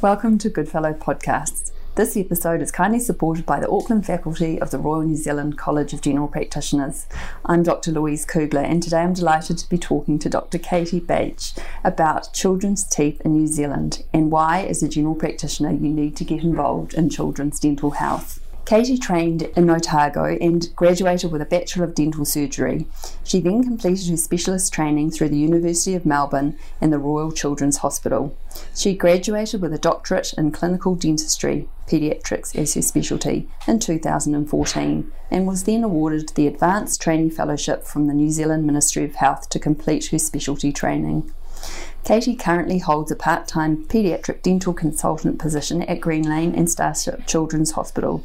Welcome to Goodfellow Podcasts. This episode is kindly supported by the Auckland faculty of the Royal New Zealand College of General Practitioners. I'm Dr. Louise Kugler, and today I'm delighted to be talking to Dr. Katie Bach about children's teeth in New Zealand and why, as a general practitioner, you need to get involved in children's dental health. Katie trained in Otago and graduated with a Bachelor of Dental Surgery. She then completed her specialist training through the University of Melbourne and the Royal Children's Hospital. She graduated with a doctorate in clinical dentistry, paediatrics as her specialty, in 2014 and was then awarded the Advanced Trainee Fellowship from the New Zealand Ministry of Health to complete her specialty training. Katie currently holds a part time paediatric dental consultant position at Green Lane and Starship Children's Hospital,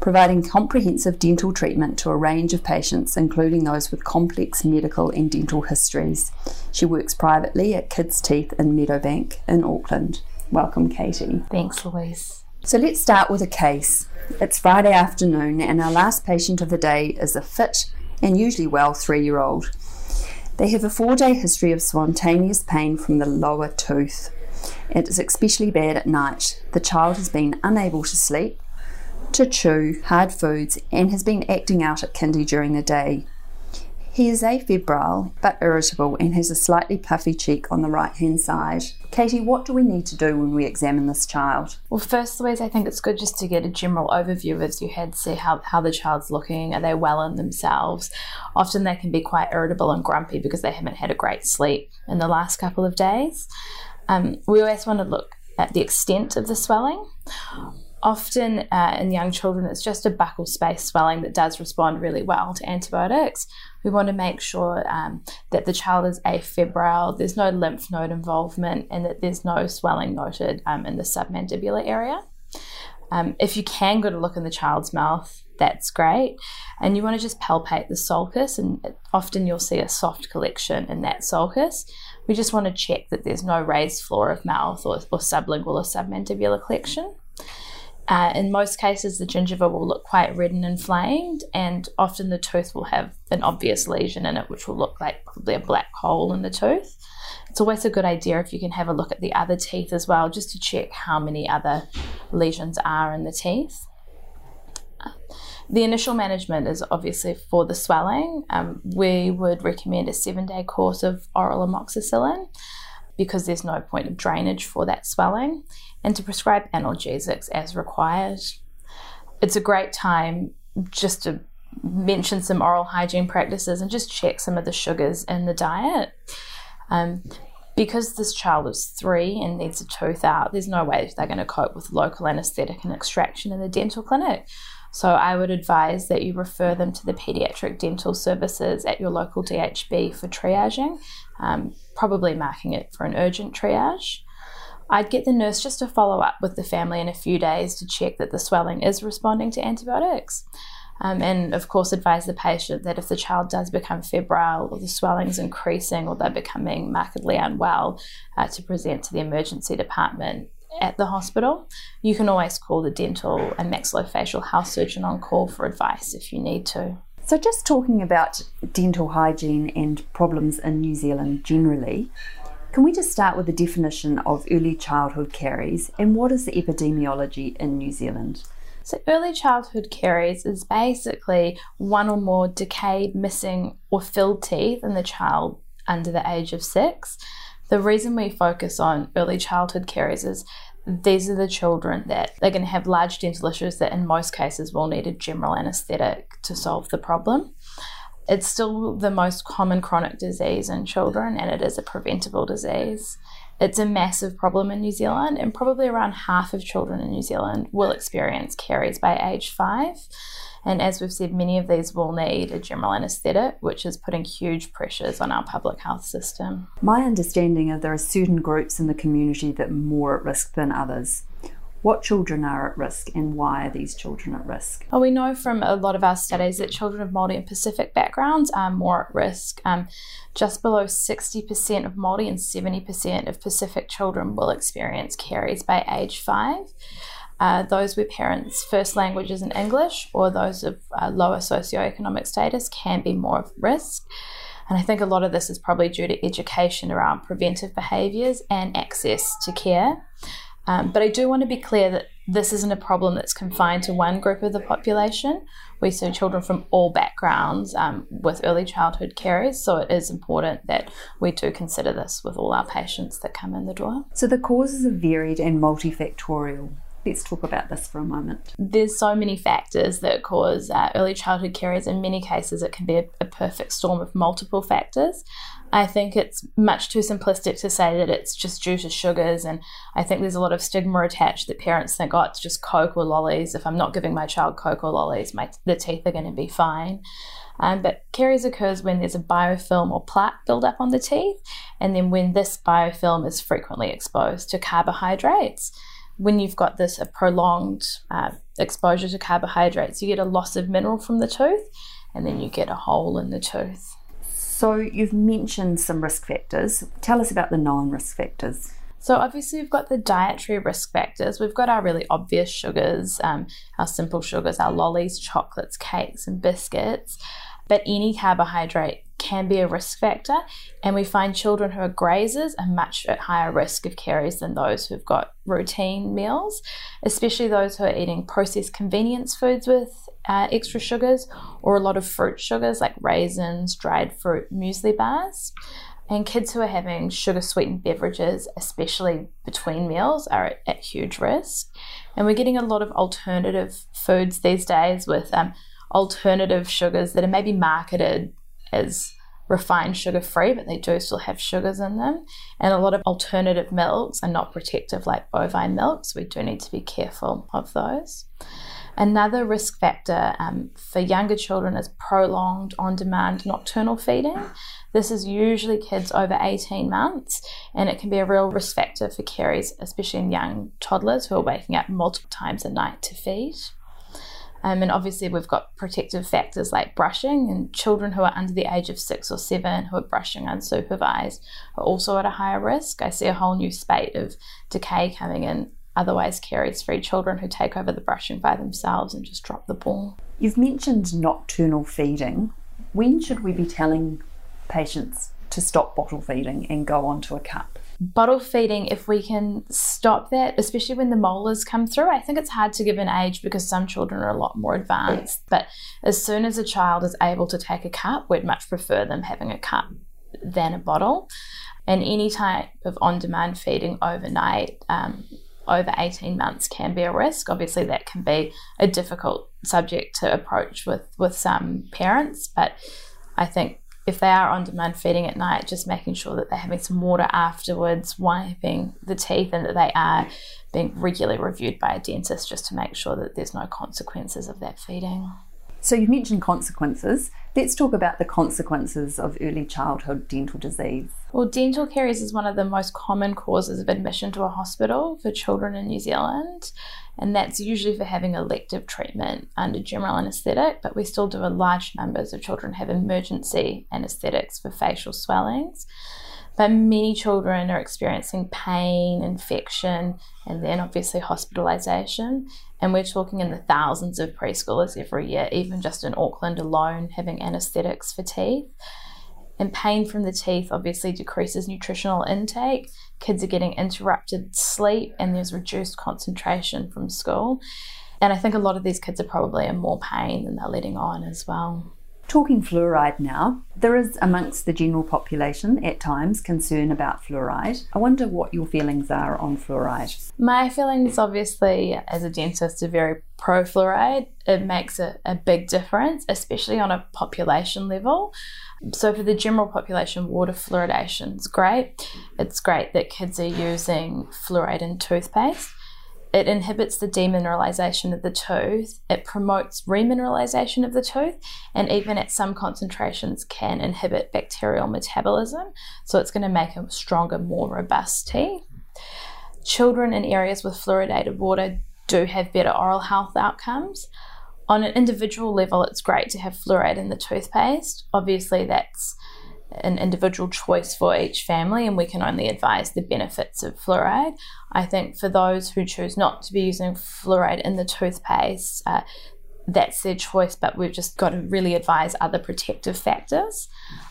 providing comprehensive dental treatment to a range of patients, including those with complex medical and dental histories. She works privately at Kids Teeth in Meadowbank in Auckland. Welcome, Katie. Thanks, Louise. So let's start with a case. It's Friday afternoon, and our last patient of the day is a fit and usually well three year old. They have a four day history of spontaneous pain from the lower tooth. It is especially bad at night. The child has been unable to sleep, to chew hard foods, and has been acting out at kindy during the day. He is afebrile but irritable and has a slightly puffy cheek on the right hand side. Katie, what do we need to do when we examine this child? Well, first, Louise, I think it's good just to get a general overview as you had, see how, how the child's looking. Are they well in themselves? Often they can be quite irritable and grumpy because they haven't had a great sleep in the last couple of days. Um, we always want to look at the extent of the swelling. Often uh, in young children, it's just a buccal space swelling that does respond really well to antibiotics. We want to make sure um, that the child is afebrile, there's no lymph node involvement, and that there's no swelling noted um, in the submandibular area. Um, if you can get a look in the child's mouth, that's great. And you want to just palpate the sulcus, and often you'll see a soft collection in that sulcus. We just want to check that there's no raised floor of mouth or, or sublingual or submandibular collection. Uh, in most cases, the gingiva will look quite red and inflamed, and often the tooth will have an obvious lesion in it, which will look like probably a black hole in the tooth. It's always a good idea if you can have a look at the other teeth as well, just to check how many other lesions are in the teeth. The initial management is obviously for the swelling. Um, we would recommend a seven day course of oral amoxicillin because there's no point of drainage for that swelling, and to prescribe analgesics as required. It's a great time just to mention some oral hygiene practices and just check some of the sugars in the diet. Um, because this child is three and needs a tooth out, there's no way they're going to cope with local anaesthetic and extraction in the dental clinic. So I would advise that you refer them to the paediatric dental services at your local DHB for triaging, um, probably marking it for an urgent triage. I'd get the nurse just to follow up with the family in a few days to check that the swelling is responding to antibiotics. Um, and of course, advise the patient that if the child does become febrile or the swelling is increasing or they're becoming markedly unwell, uh, to present to the emergency department at the hospital. You can always call the dental and maxillofacial house surgeon on call for advice if you need to. So, just talking about dental hygiene and problems in New Zealand generally, can we just start with the definition of early childhood caries and what is the epidemiology in New Zealand? So, early childhood caries is basically one or more decayed, missing, or filled teeth in the child under the age of six. The reason we focus on early childhood caries is these are the children that they're going to have large dental issues that in most cases will need a general anaesthetic to solve the problem. It's still the most common chronic disease in children and it is a preventable disease. It's a massive problem in New Zealand, and probably around half of children in New Zealand will experience caries by age five. And as we've said, many of these will need a general anaesthetic, which is putting huge pressures on our public health system. My understanding is there are certain groups in the community that are more at risk than others. What children are at risk and why are these children at risk? Well, we know from a lot of our studies that children of Māori and Pacific backgrounds are more at risk. Um, just below 60% of Māori and 70% of Pacific children will experience caries by age five uh, those with parents' first language in English or those of uh, lower socioeconomic status can be more at risk. And I think a lot of this is probably due to education around preventive behaviours and access to care. Um, but I do want to be clear that this isn't a problem that's confined to one group of the population. We see children from all backgrounds um, with early childhood caries, so it is important that we do consider this with all our patients that come in the door. So the causes are varied and multifactorial. Let's talk about this for a moment. There's so many factors that cause uh, early childhood caries. In many cases, it can be a, a perfect storm of multiple factors. I think it's much too simplistic to say that it's just due to sugars. And I think there's a lot of stigma attached that parents think, oh, it's just Coke or lollies. If I'm not giving my child Coke or lollies, my, the teeth are going to be fine. Um, but caries occurs when there's a biofilm or plaque buildup on the teeth, and then when this biofilm is frequently exposed to carbohydrates. When you've got this a prolonged uh, exposure to carbohydrates, you get a loss of mineral from the tooth, and then you get a hole in the tooth. So, you've mentioned some risk factors. Tell us about the known risk factors. So, obviously, we've got the dietary risk factors. We've got our really obvious sugars, um, our simple sugars, our lollies, chocolates, cakes, and biscuits. But any carbohydrate can be a risk factor, and we find children who are grazers are much at higher risk of caries than those who've got routine meals, especially those who are eating processed convenience foods with uh, extra sugars or a lot of fruit sugars like raisins, dried fruit, muesli bars. And kids who are having sugar sweetened beverages, especially between meals, are at, at, huge risk. And we're getting a lot of alternative foods these days with um, alternative sugars that are maybe marketed as refined sugar free, but they do still have sugars in them. And a lot of alternative milks are not protective like bovine milk, so we do need to be careful of those. Another risk factor um, for younger children is prolonged on demand nocturnal feeding. This is usually kids over 18 months, and it can be a real risk factor for caries, especially in young toddlers who are waking up multiple times a night to feed. Um, and obviously, we've got protective factors like brushing, and children who are under the age of six or seven who are brushing unsupervised are also at a higher risk. I see a whole new spate of decay coming in otherwise caries free children who take over the brushing by themselves and just drop the ball. You've mentioned nocturnal feeding. When should we be telling patients to stop bottle feeding and go on to a cup? Bottle feeding, if we can stop that, especially when the molars come through, I think it's hard to give an age because some children are a lot more advanced. But as soon as a child is able to take a cup, we'd much prefer them having a cup than a bottle. And any type of on demand feeding overnight, um, over 18 months can be a risk. Obviously, that can be a difficult subject to approach with, with some parents, but I think if they are on demand feeding at night, just making sure that they're having some water afterwards, wiping the teeth, and that they are being regularly reviewed by a dentist just to make sure that there's no consequences of that feeding. So, you've mentioned consequences. Let's talk about the consequences of early childhood dental disease. Well, dental caries is one of the most common causes of admission to a hospital for children in New Zealand, and that's usually for having elective treatment under general anaesthetic, but we still do a large numbers of children have emergency anaesthetics for facial swellings. But many children are experiencing pain, infection, and then obviously hospitalisation. And we're talking in the thousands of preschoolers every year, even just in Auckland alone, having anaesthetics for teeth. And pain from the teeth obviously decreases nutritional intake. Kids are getting interrupted sleep, and there's reduced concentration from school. And I think a lot of these kids are probably in more pain than they're letting on as well. Talking fluoride now, there is amongst the general population at times concern about fluoride. I wonder what your feelings are on fluoride. My feelings, obviously, as a dentist, are very pro fluoride. It makes a, a big difference, especially on a population level. So, for the general population, water fluoridation is great. It's great that kids are using fluoride in toothpaste it inhibits the demineralization of the tooth, it promotes remineralization of the tooth, and even at some concentrations can inhibit bacterial metabolism. So it's going to make a stronger, more robust teeth. Children in areas with fluoridated water do have better oral health outcomes. On an individual level, it's great to have fluoride in the toothpaste. Obviously, that's an individual choice for each family, and we can only advise the benefits of fluoride. I think for those who choose not to be using fluoride in the toothpaste, uh, that's their choice, but we've just got to really advise other protective factors.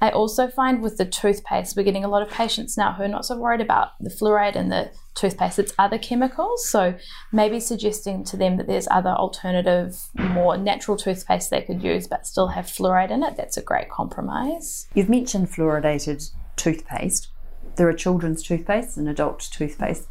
I also find with the toothpaste, we're getting a lot of patients now who are not so worried about the fluoride in the toothpaste, it's other chemicals. So maybe suggesting to them that there's other alternative, more natural toothpaste they could use but still have fluoride in it. That's a great compromise. You've mentioned fluoridated toothpaste. There are children's toothpaste and adult toothpaste.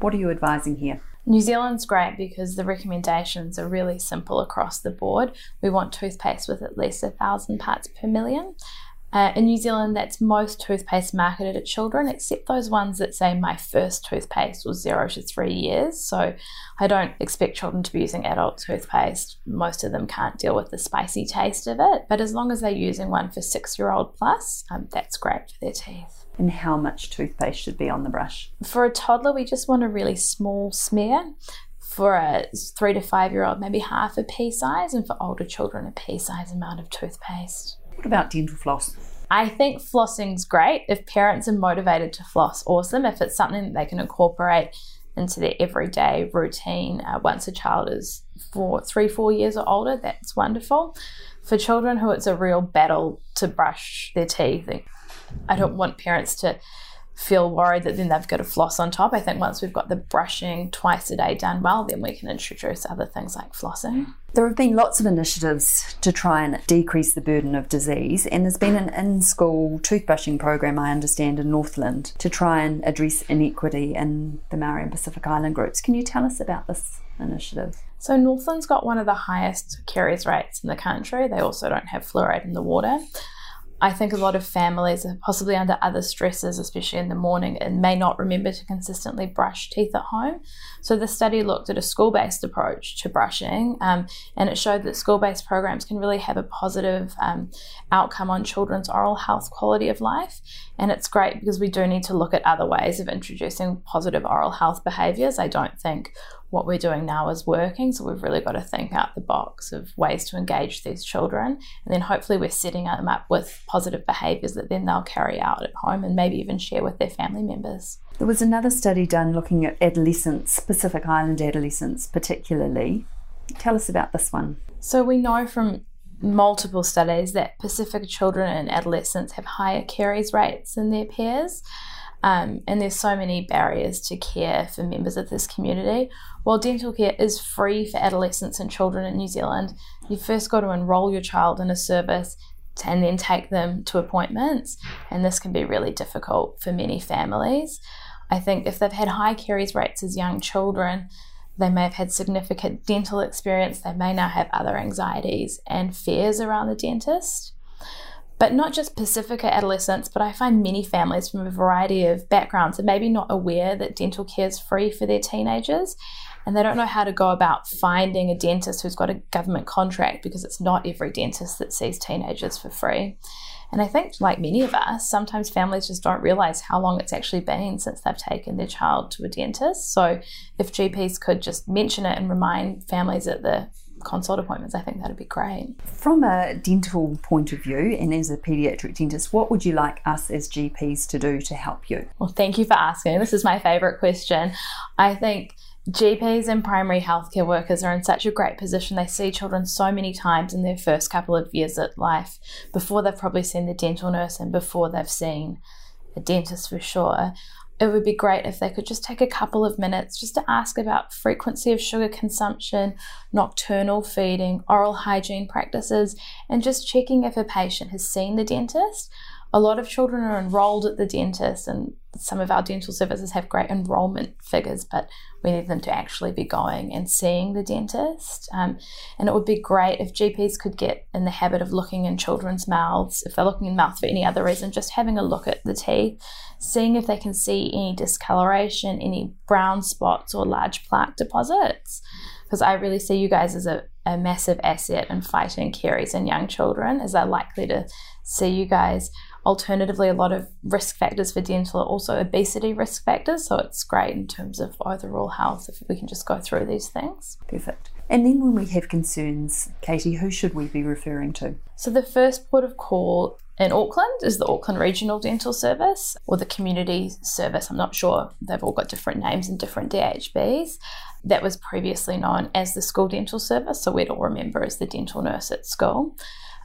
What are you advising here? New Zealand's great because the recommendations are really simple across the board. We want toothpaste with at least a thousand parts per million. Uh, in New Zealand, that's most toothpaste marketed at children, except those ones that say my first toothpaste was zero to three years. So I don't expect children to be using adult toothpaste. Most of them can't deal with the spicy taste of it. But as long as they're using one for six year old plus, um, that's great for their teeth. And how much toothpaste should be on the brush? For a toddler, we just want a really small smear for a three to five year old, maybe half a pea size, and for older children, a pea size amount of toothpaste. What about dental floss? I think flossing's great. If parents are motivated to floss, awesome. If it's something that they can incorporate into their everyday routine uh, once a child is four, three, four years or older, that's wonderful. For children who it's a real battle to brush their teeth, I don't want parents to feel worried that then they've got a floss on top. I think once we've got the brushing twice a day done well, then we can introduce other things like flossing. There have been lots of initiatives to try and decrease the burden of disease, and there's been an in school toothbrushing program, I understand, in Northland to try and address inequity in the Maori and Pacific Island groups. Can you tell us about this initiative? So, Northland's got one of the highest caries rates in the country. They also don't have fluoride in the water. I think a lot of families are possibly under other stresses, especially in the morning, and may not remember to consistently brush teeth at home. So, the study looked at a school based approach to brushing, um, and it showed that school based programs can really have a positive um, outcome on children's oral health quality of life. And it's great because we do need to look at other ways of introducing positive oral health behaviours. I don't think what we're doing now is working. So we've really got to think out the box of ways to engage these children. And then hopefully we're setting them up with positive behaviours that then they'll carry out at home and maybe even share with their family members. There was another study done looking at adolescents, Pacific Island adolescents particularly. Tell us about this one. So we know from multiple studies that Pacific children and adolescents have higher caries rates than their peers. Um, and there's so many barriers to care for members of this community. While dental care is free for adolescents and children in New Zealand, you first got to enrol your child in a service and then take them to appointments. And this can be really difficult for many families. I think if they've had high caries rates as young children, they may have had significant dental experience, they may now have other anxieties and fears around the dentist but not just Pacifica adolescents, but I find many families from a variety of backgrounds are maybe not aware that dental care is free for their teenagers. And they don't know how to go about finding a dentist who's got a government contract because it's not every dentist that sees teenagers for free. And I think, like many of us, sometimes families just don't realize how long it's actually been since they've taken their child to a dentist. So, if GPs could just mention it and remind families at the consult appointments, I think that'd be great. From a dental point of view, and as a paediatric dentist, what would you like us as GPs to do to help you? Well, thank you for asking. This is my favourite question. I think GPs and primary healthcare workers are in such a great position. They see children so many times in their first couple of years at life before they've probably seen the dental nurse and before they've seen a dentist for sure it would be great if they could just take a couple of minutes just to ask about frequency of sugar consumption, nocturnal feeding, oral hygiene practices, and just checking if a patient has seen the dentist. A lot of children are enrolled at the dentist, and some of our dental services have great enrollment figures, but we need them to actually be going and seeing the dentist. Um, and it would be great if GPs could get in the habit of looking in children's mouths, if they're looking in mouth for any other reason, just having a look at the teeth seeing if they can see any discoloration, any brown spots or large plaque deposits. Because I really see you guys as a, a massive asset in fighting caries in young children, as they're likely to see you guys. Alternatively, a lot of risk factors for dental are also obesity risk factors, so it's great in terms of overall health if we can just go through these things. Perfect. And then when we have concerns, Katie, who should we be referring to? So the first port of call in Auckland is the Auckland Regional Dental Service or the Community Service. I'm not sure. They've all got different names and different DHBs. that was previously known as the school dental service, so we'd all remember as the dental nurse at school.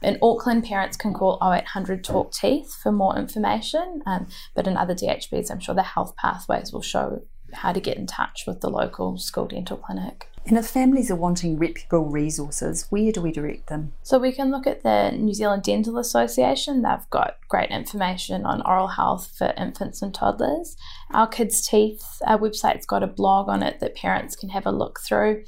In Auckland, parents can call 0800 Talk Teeth for more information, um, but in other DHBs, I'm sure the health pathways will show how to get in touch with the local school dental clinic. And if families are wanting reputable resources, where do we direct them? So we can look at the New Zealand Dental Association. They've got great information on oral health for infants and toddlers. Our Kids' Teeth our website's got a blog on it that parents can have a look through.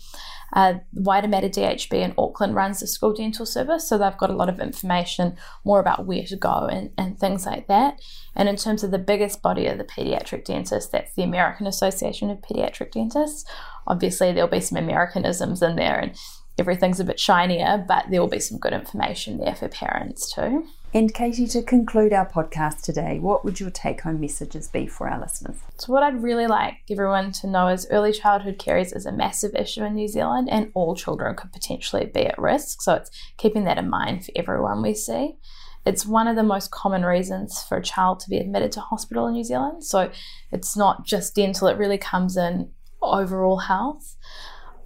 Uh, Waitemata DHB in Auckland runs the school dental service, so they've got a lot of information more about where to go and, and things like that. And in terms of the biggest body of the paediatric dentists, that's the American Association of Pediatric Dentists. Obviously, there'll be some Americanisms in there and everything's a bit shinier, but there will be some good information there for parents too. And Katie, to conclude our podcast today, what would your take home messages be for our listeners? So, what I'd really like everyone to know is early childhood caries is a massive issue in New Zealand, and all children could potentially be at risk. So, it's keeping that in mind for everyone we see. It's one of the most common reasons for a child to be admitted to hospital in New Zealand. So, it's not just dental, it really comes in overall health.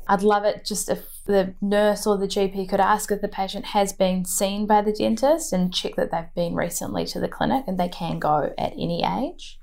I'd love it just if the nurse or the GP could ask if the patient has been seen by the dentist and check that they've been recently to the clinic and they can go at any age.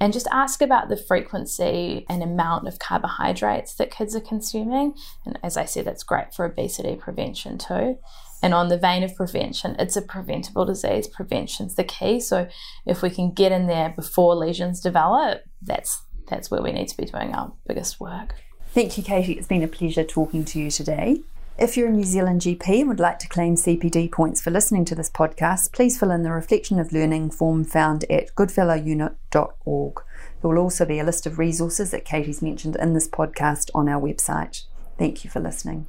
And just ask about the frequency and amount of carbohydrates that kids are consuming. And as I said, it's great for obesity prevention too. And on the vein of prevention, it's a preventable disease. Prevention's the key. So if we can get in there before lesions develop, that's that's where we need to be doing our biggest work. Thank you, Katie. It's been a pleasure talking to you today. If you're a New Zealand GP and would like to claim CPD points for listening to this podcast, please fill in the Reflection of Learning form found at goodfellowunit.org. There will also be a list of resources that Katie's mentioned in this podcast on our website. Thank you for listening.